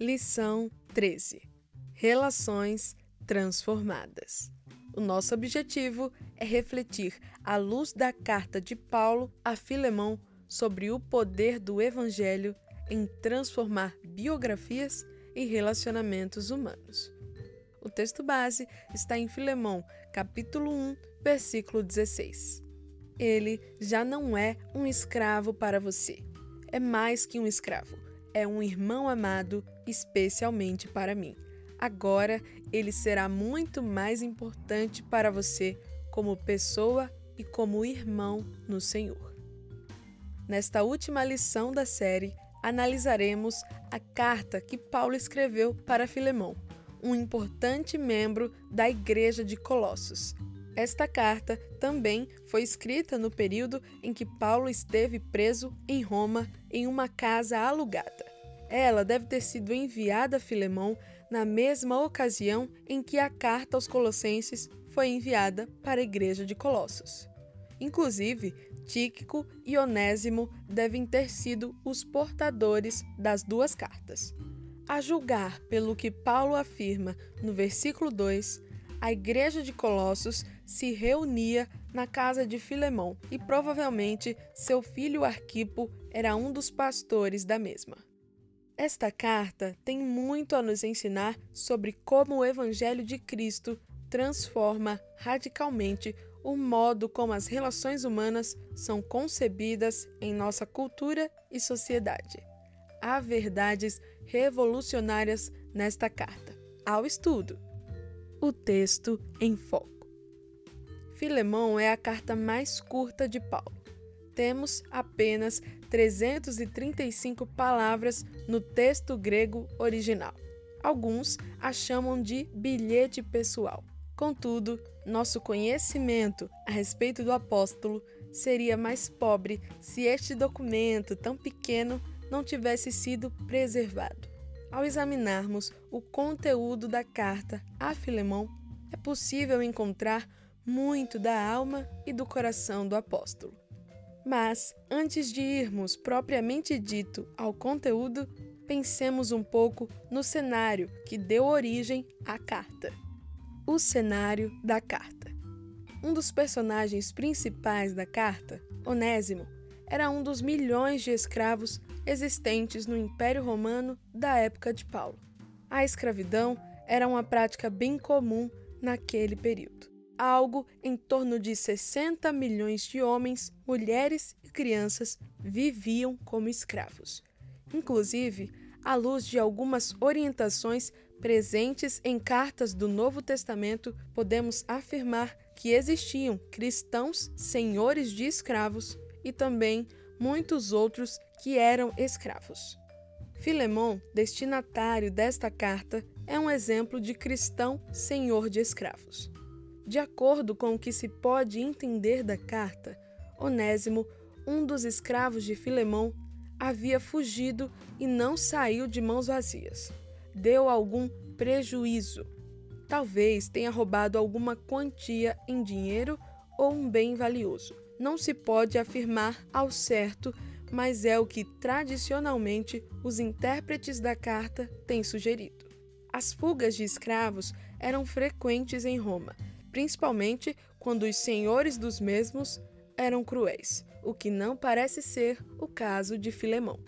Lição 13: Relações transformadas. O nosso objetivo é refletir, à luz da carta de Paulo a Filemão, sobre o poder do Evangelho em transformar biografias e relacionamentos humanos. O texto base está em Filemão, capítulo 1, versículo 16. Ele já não é um escravo para você. É mais que um escravo. É um irmão amado, especialmente para mim. Agora ele será muito mais importante para você como pessoa e como irmão no Senhor. Nesta última lição da série, analisaremos a carta que Paulo escreveu para Filemão, um importante membro da Igreja de Colossos. Esta carta também foi escrita no período em que Paulo esteve preso em Roma em uma casa alugada. Ela deve ter sido enviada a Filemão na mesma ocasião em que a carta aos Colossenses foi enviada para a igreja de Colossos. Inclusive, Tíquico e Onésimo devem ter sido os portadores das duas cartas. A julgar pelo que Paulo afirma no versículo 2, a igreja de Colossos se reunia na casa de Filemão e provavelmente seu filho Arquipo era um dos pastores da mesma. Esta carta tem muito a nos ensinar sobre como o Evangelho de Cristo transforma radicalmente o modo como as relações humanas são concebidas em nossa cultura e sociedade. Há verdades revolucionárias nesta carta. Ao estudo. O texto em foco. Filemão é a carta mais curta de Paulo temos apenas 335 palavras no texto grego original. Alguns a chamam de bilhete pessoal. Contudo, nosso conhecimento a respeito do apóstolo seria mais pobre se este documento tão pequeno não tivesse sido preservado. Ao examinarmos o conteúdo da carta a Filemão, é possível encontrar muito da alma e do coração do apóstolo. Mas, antes de irmos propriamente dito ao conteúdo, pensemos um pouco no cenário que deu origem à carta. O cenário da carta. Um dos personagens principais da carta, Onésimo, era um dos milhões de escravos existentes no Império Romano da época de Paulo. A escravidão era uma prática bem comum naquele período algo em torno de 60 milhões de homens, mulheres e crianças viviam como escravos. Inclusive, à luz de algumas orientações presentes em cartas do Novo Testamento, podemos afirmar que existiam cristãos senhores de escravos e também muitos outros que eram escravos. Filemão, destinatário desta carta, é um exemplo de cristão senhor de escravos. De acordo com o que se pode entender da carta, Onésimo, um dos escravos de Filemão, havia fugido e não saiu de mãos vazias. Deu algum prejuízo. Talvez tenha roubado alguma quantia em dinheiro ou um bem valioso. Não se pode afirmar ao certo, mas é o que tradicionalmente os intérpretes da carta têm sugerido. As fugas de escravos eram frequentes em Roma principalmente quando os senhores dos mesmos eram cruéis, o que não parece ser o caso de Filemão.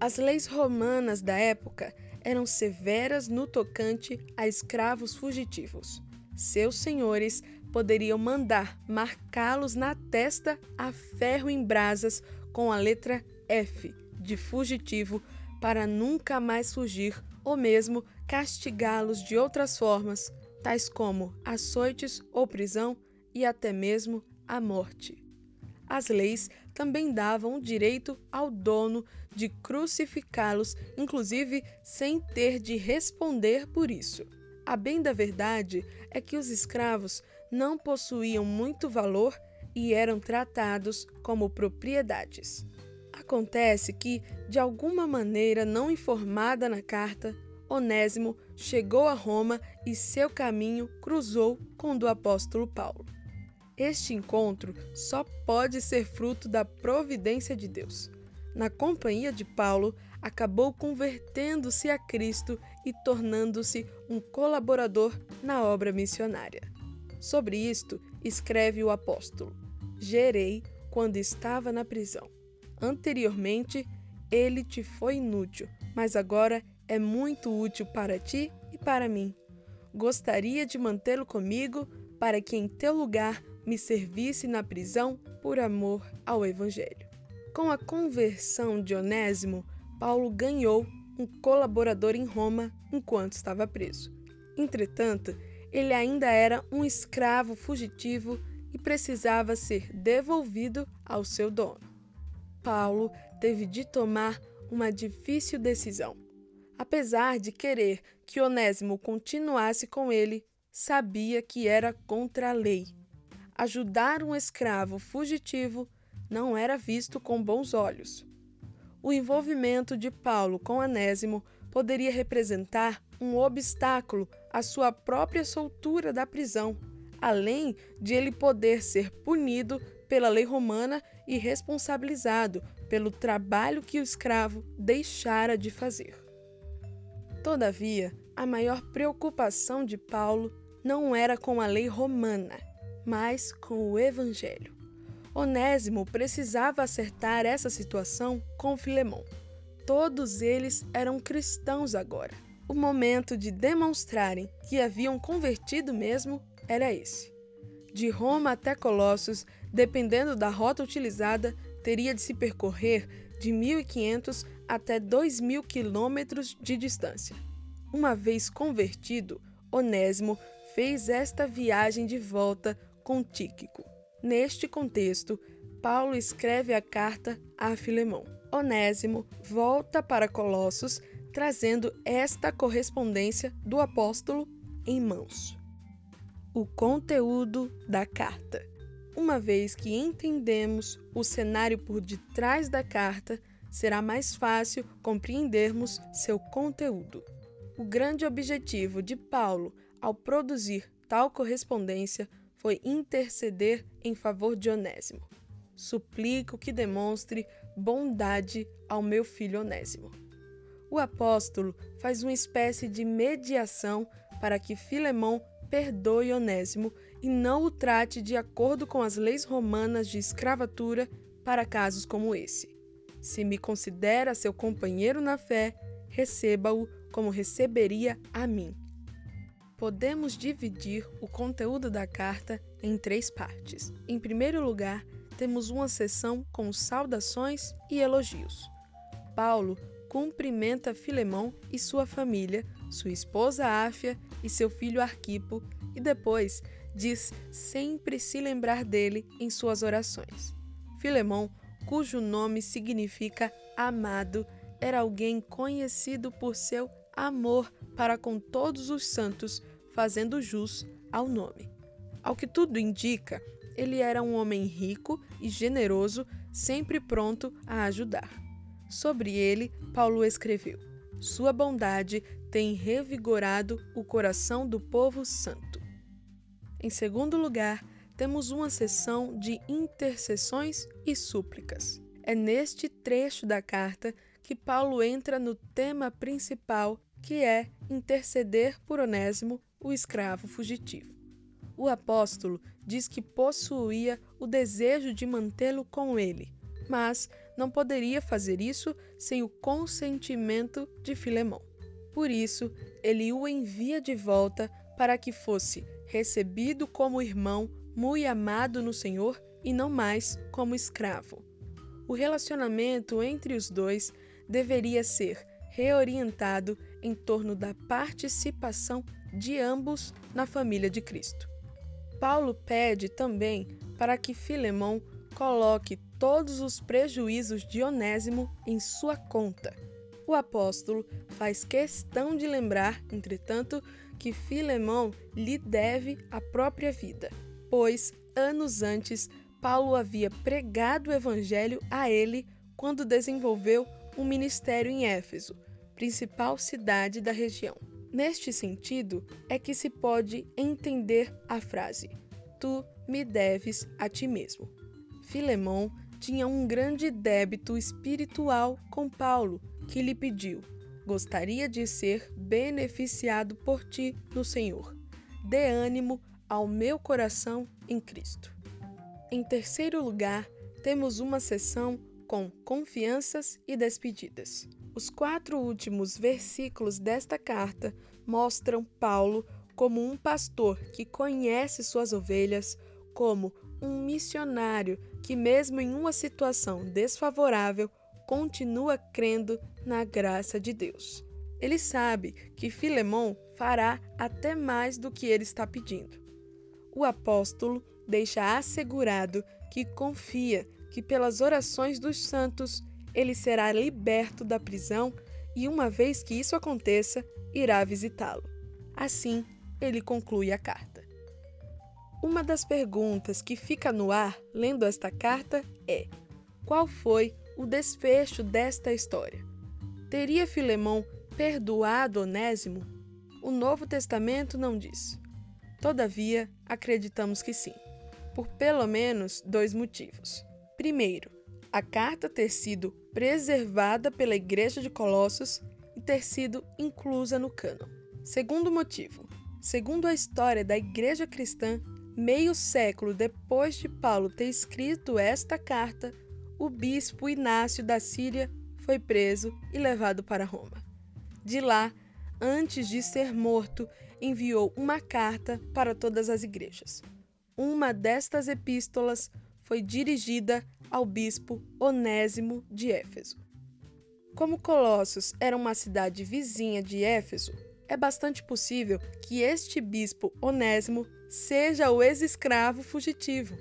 As leis romanas da época eram severas no tocante a escravos fugitivos. Seus senhores poderiam mandar marcá-los na testa a ferro em brasas com a letra F de fugitivo para nunca mais fugir ou mesmo castigá-los de outras formas, tais como açoites ou prisão e até mesmo a morte. As leis também davam o direito ao dono de crucificá-los, inclusive sem ter de responder por isso. A bem da verdade é que os escravos não possuíam muito valor e eram tratados como propriedades. Acontece que, de alguma maneira não informada na carta, Onésimo chegou a Roma e seu caminho cruzou com o do apóstolo Paulo. Este encontro só pode ser fruto da providência de Deus. na companhia de Paulo, acabou convertendo-se a Cristo e tornando-se um colaborador na obra missionária. Sobre isto, escreve o apóstolo: Gerei quando estava na prisão. Anteriormente, ele te foi inútil, mas agora é muito útil para ti e para mim. Gostaria de mantê-lo comigo para que em teu lugar me servisse na prisão por amor ao Evangelho. Com a conversão de Onésimo, Paulo ganhou um colaborador em Roma enquanto estava preso. Entretanto, ele ainda era um escravo fugitivo e precisava ser devolvido ao seu dono. Paulo teve de tomar uma difícil decisão. Apesar de querer que Onésimo continuasse com ele, sabia que era contra a lei. Ajudar um escravo fugitivo não era visto com bons olhos. O envolvimento de Paulo com Anésimo poderia representar um obstáculo à sua própria soltura da prisão, além de ele poder ser punido pela lei romana e responsabilizado pelo trabalho que o escravo deixara de fazer. Todavia, a maior preocupação de Paulo não era com a lei romana, mas com o Evangelho. Onésimo precisava acertar essa situação com Filemão. Todos eles eram cristãos agora. O momento de demonstrarem que haviam convertido mesmo era esse. De Roma até Colossos, dependendo da rota utilizada, teria de se percorrer de 1.500 até 2.000 quilômetros de distância. Uma vez convertido, Onésimo fez esta viagem de volta com Tíquico. Neste contexto, Paulo escreve a carta a Filemão. Onésimo volta para Colossos, trazendo esta correspondência do apóstolo em mãos. O conteúdo da carta. Uma vez que entendemos o cenário por detrás da carta, será mais fácil compreendermos seu conteúdo. O grande objetivo de Paulo ao produzir tal correspondência foi interceder em favor de Onésimo. Suplico que demonstre bondade ao meu filho Onésimo. O apóstolo faz uma espécie de mediação para que Filemão perdoe Onésimo e não o trate de acordo com as leis romanas de escravatura para casos como esse. Se me considera seu companheiro na fé, receba-o como receberia a mim podemos dividir o conteúdo da carta em três partes. Em primeiro lugar, temos uma seção com saudações e elogios. Paulo cumprimenta Filemão e sua família, sua esposa Áfia e seu filho Arquipo, e depois diz sempre se lembrar dele em suas orações. Filemão, cujo nome significa amado, era alguém conhecido por seu amor para com todos os santos fazendo jus ao nome. Ao que tudo indica, ele era um homem rico e generoso, sempre pronto a ajudar. Sobre ele, Paulo escreveu: Sua bondade tem revigorado o coração do povo santo. Em segundo lugar, temos uma sessão de intercessões e súplicas. É neste trecho da carta que Paulo entra no tema principal, que é interceder por Onésimo o escravo fugitivo. O apóstolo diz que possuía o desejo de mantê-lo com ele, mas não poderia fazer isso sem o consentimento de Filemão. Por isso, ele o envia de volta para que fosse recebido como irmão muito amado no Senhor e não mais como escravo. O relacionamento entre os dois deveria ser reorientado em torno da participação de ambos na família de Cristo. Paulo pede também para que Filemão coloque todos os prejuízos de Onésimo em sua conta. O apóstolo faz questão de lembrar, entretanto, que Filemão lhe deve a própria vida, pois anos antes Paulo havia pregado o evangelho a ele quando desenvolveu um ministério em Éfeso, principal cidade da região. Neste sentido, é que se pode entender a frase: Tu me deves a ti mesmo. Filemão tinha um grande débito espiritual com Paulo, que lhe pediu: Gostaria de ser beneficiado por ti no Senhor. Dê ânimo ao meu coração em Cristo. Em terceiro lugar, temos uma sessão com confianças e despedidas. Os quatro últimos versículos desta carta mostram Paulo como um pastor que conhece suas ovelhas, como um missionário que, mesmo em uma situação desfavorável, continua crendo na graça de Deus. Ele sabe que Filemão fará até mais do que ele está pedindo. O apóstolo deixa assegurado que confia que, pelas orações dos santos, ele será liberto da prisão e, uma vez que isso aconteça, irá visitá-lo. Assim, ele conclui a carta. Uma das perguntas que fica no ar lendo esta carta é: qual foi o desfecho desta história? Teria Filemão perdoado Onésimo? O Novo Testamento não diz. Todavia, acreditamos que sim, por pelo menos dois motivos. Primeiro, a carta ter sido preservada pela Igreja de Colossos e ter sido inclusa no cânon. Segundo motivo, segundo a história da Igreja Cristã, meio século depois de Paulo ter escrito esta carta, o bispo Inácio da Síria foi preso e levado para Roma. De lá, antes de ser morto, enviou uma carta para todas as igrejas. Uma destas epístolas foi dirigida ao bispo Onésimo de Éfeso. Como Colossos era uma cidade vizinha de Éfeso, é bastante possível que este bispo Onésimo seja o ex-escravo fugitivo.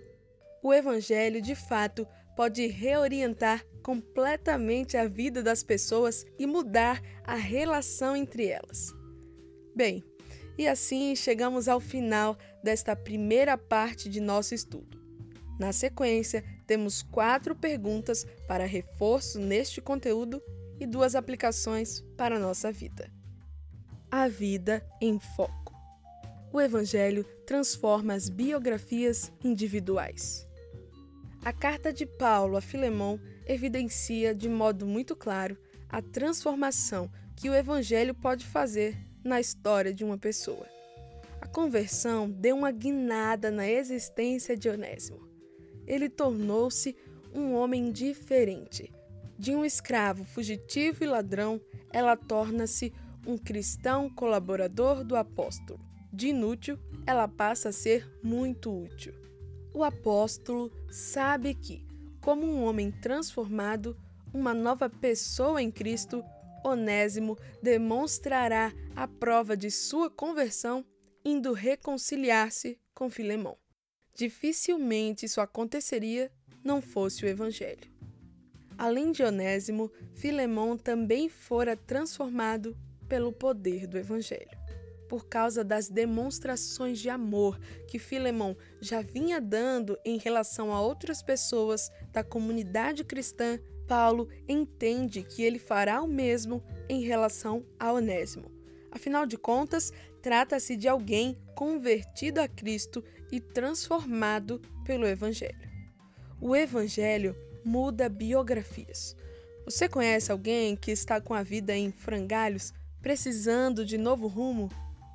O evangelho, de fato, pode reorientar completamente a vida das pessoas e mudar a relação entre elas. Bem, e assim chegamos ao final desta primeira parte de nosso estudo. Na sequência, temos quatro perguntas para reforço neste conteúdo e duas aplicações para a nossa vida. A vida em foco. O Evangelho transforma as biografias individuais. A carta de Paulo a Filemão evidencia de modo muito claro a transformação que o Evangelho pode fazer na história de uma pessoa. A conversão deu uma guinada na existência de Onésimo. Ele tornou-se um homem diferente. De um escravo fugitivo e ladrão, ela torna-se um cristão colaborador do apóstolo. De inútil, ela passa a ser muito útil. O apóstolo sabe que, como um homem transformado, uma nova pessoa em Cristo, Onésimo demonstrará a prova de sua conversão indo reconciliar-se com Filemão. Dificilmente isso aconteceria não fosse o Evangelho. Além de Onésimo, Filemão também fora transformado pelo poder do Evangelho. Por causa das demonstrações de amor que Filemão já vinha dando em relação a outras pessoas da comunidade cristã, Paulo entende que ele fará o mesmo em relação a Onésimo. Afinal de contas, trata-se de alguém convertido a Cristo e transformado pelo Evangelho. O Evangelho muda biografias. Você conhece alguém que está com a vida em frangalhos, precisando de novo rumo?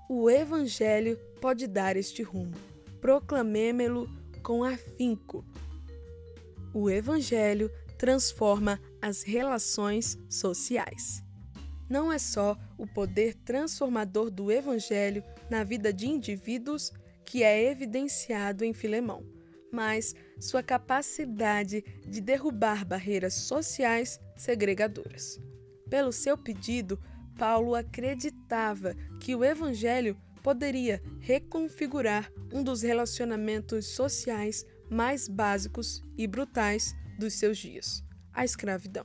O Evangelho pode dar este rumo. Proclamemo-lo com afinco. O Evangelho transforma as relações sociais. Não é só o poder transformador do Evangelho na vida de indivíduos que é evidenciado em Filemão, mas sua capacidade de derrubar barreiras sociais segregadoras. Pelo seu pedido, Paulo acreditava que o Evangelho poderia reconfigurar um dos relacionamentos sociais mais básicos e brutais dos seus dias a escravidão.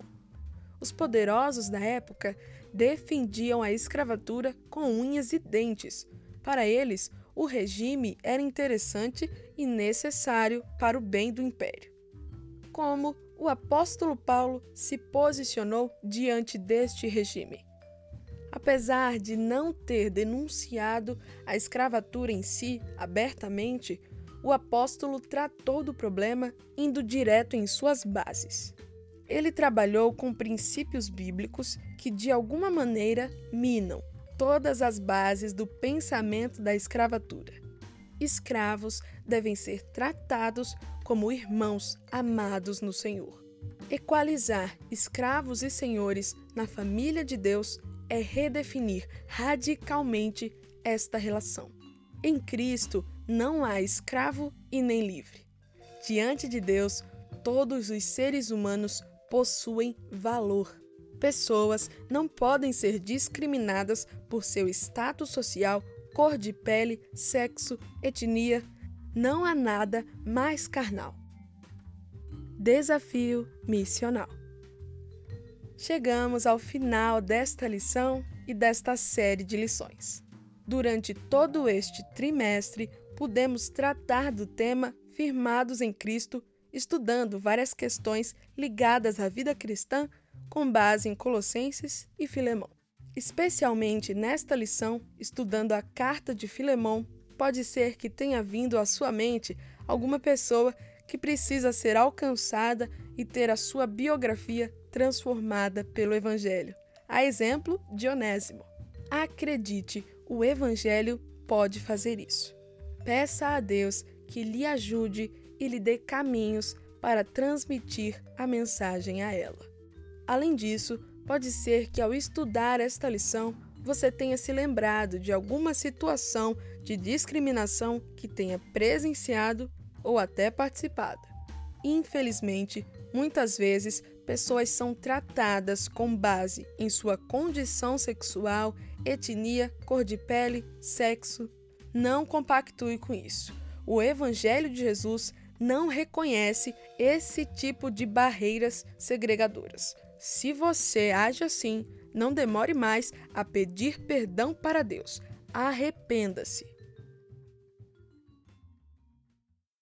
Os poderosos da época defendiam a escravatura com unhas e dentes. Para eles, o regime era interessante e necessário para o bem do império. Como o apóstolo Paulo se posicionou diante deste regime? Apesar de não ter denunciado a escravatura em si abertamente, o apóstolo tratou do problema indo direto em suas bases. Ele trabalhou com princípios bíblicos que, de alguma maneira, minam todas as bases do pensamento da escravatura. Escravos devem ser tratados como irmãos amados no Senhor. Equalizar escravos e senhores na família de Deus é redefinir radicalmente esta relação. Em Cristo não há escravo e nem livre. Diante de Deus, todos os seres humanos possuem valor. Pessoas não podem ser discriminadas por seu status social, cor de pele, sexo, etnia. Não há nada mais carnal. Desafio missional. Chegamos ao final desta lição e desta série de lições. Durante todo este trimestre, pudemos tratar do tema Firmados em Cristo, estudando várias questões ligadas à vida cristã com base em Colossenses e Filemão. Especialmente nesta lição, estudando a carta de Filemão, pode ser que tenha vindo à sua mente alguma pessoa que precisa ser alcançada e ter a sua biografia transformada pelo Evangelho. A exemplo de Onésimo. Acredite, o Evangelho pode fazer isso. Peça a Deus que lhe ajude e lhe dê caminhos para transmitir a mensagem a ela. Além disso, pode ser que ao estudar esta lição você tenha se lembrado de alguma situação de discriminação que tenha presenciado ou até participado. Infelizmente, muitas vezes pessoas são tratadas com base em sua condição sexual, etnia, cor de pele, sexo. Não compactue com isso. O Evangelho de Jesus não reconhece esse tipo de barreiras segregadoras. Se você age assim, não demore mais a pedir perdão para Deus. Arrependa-se.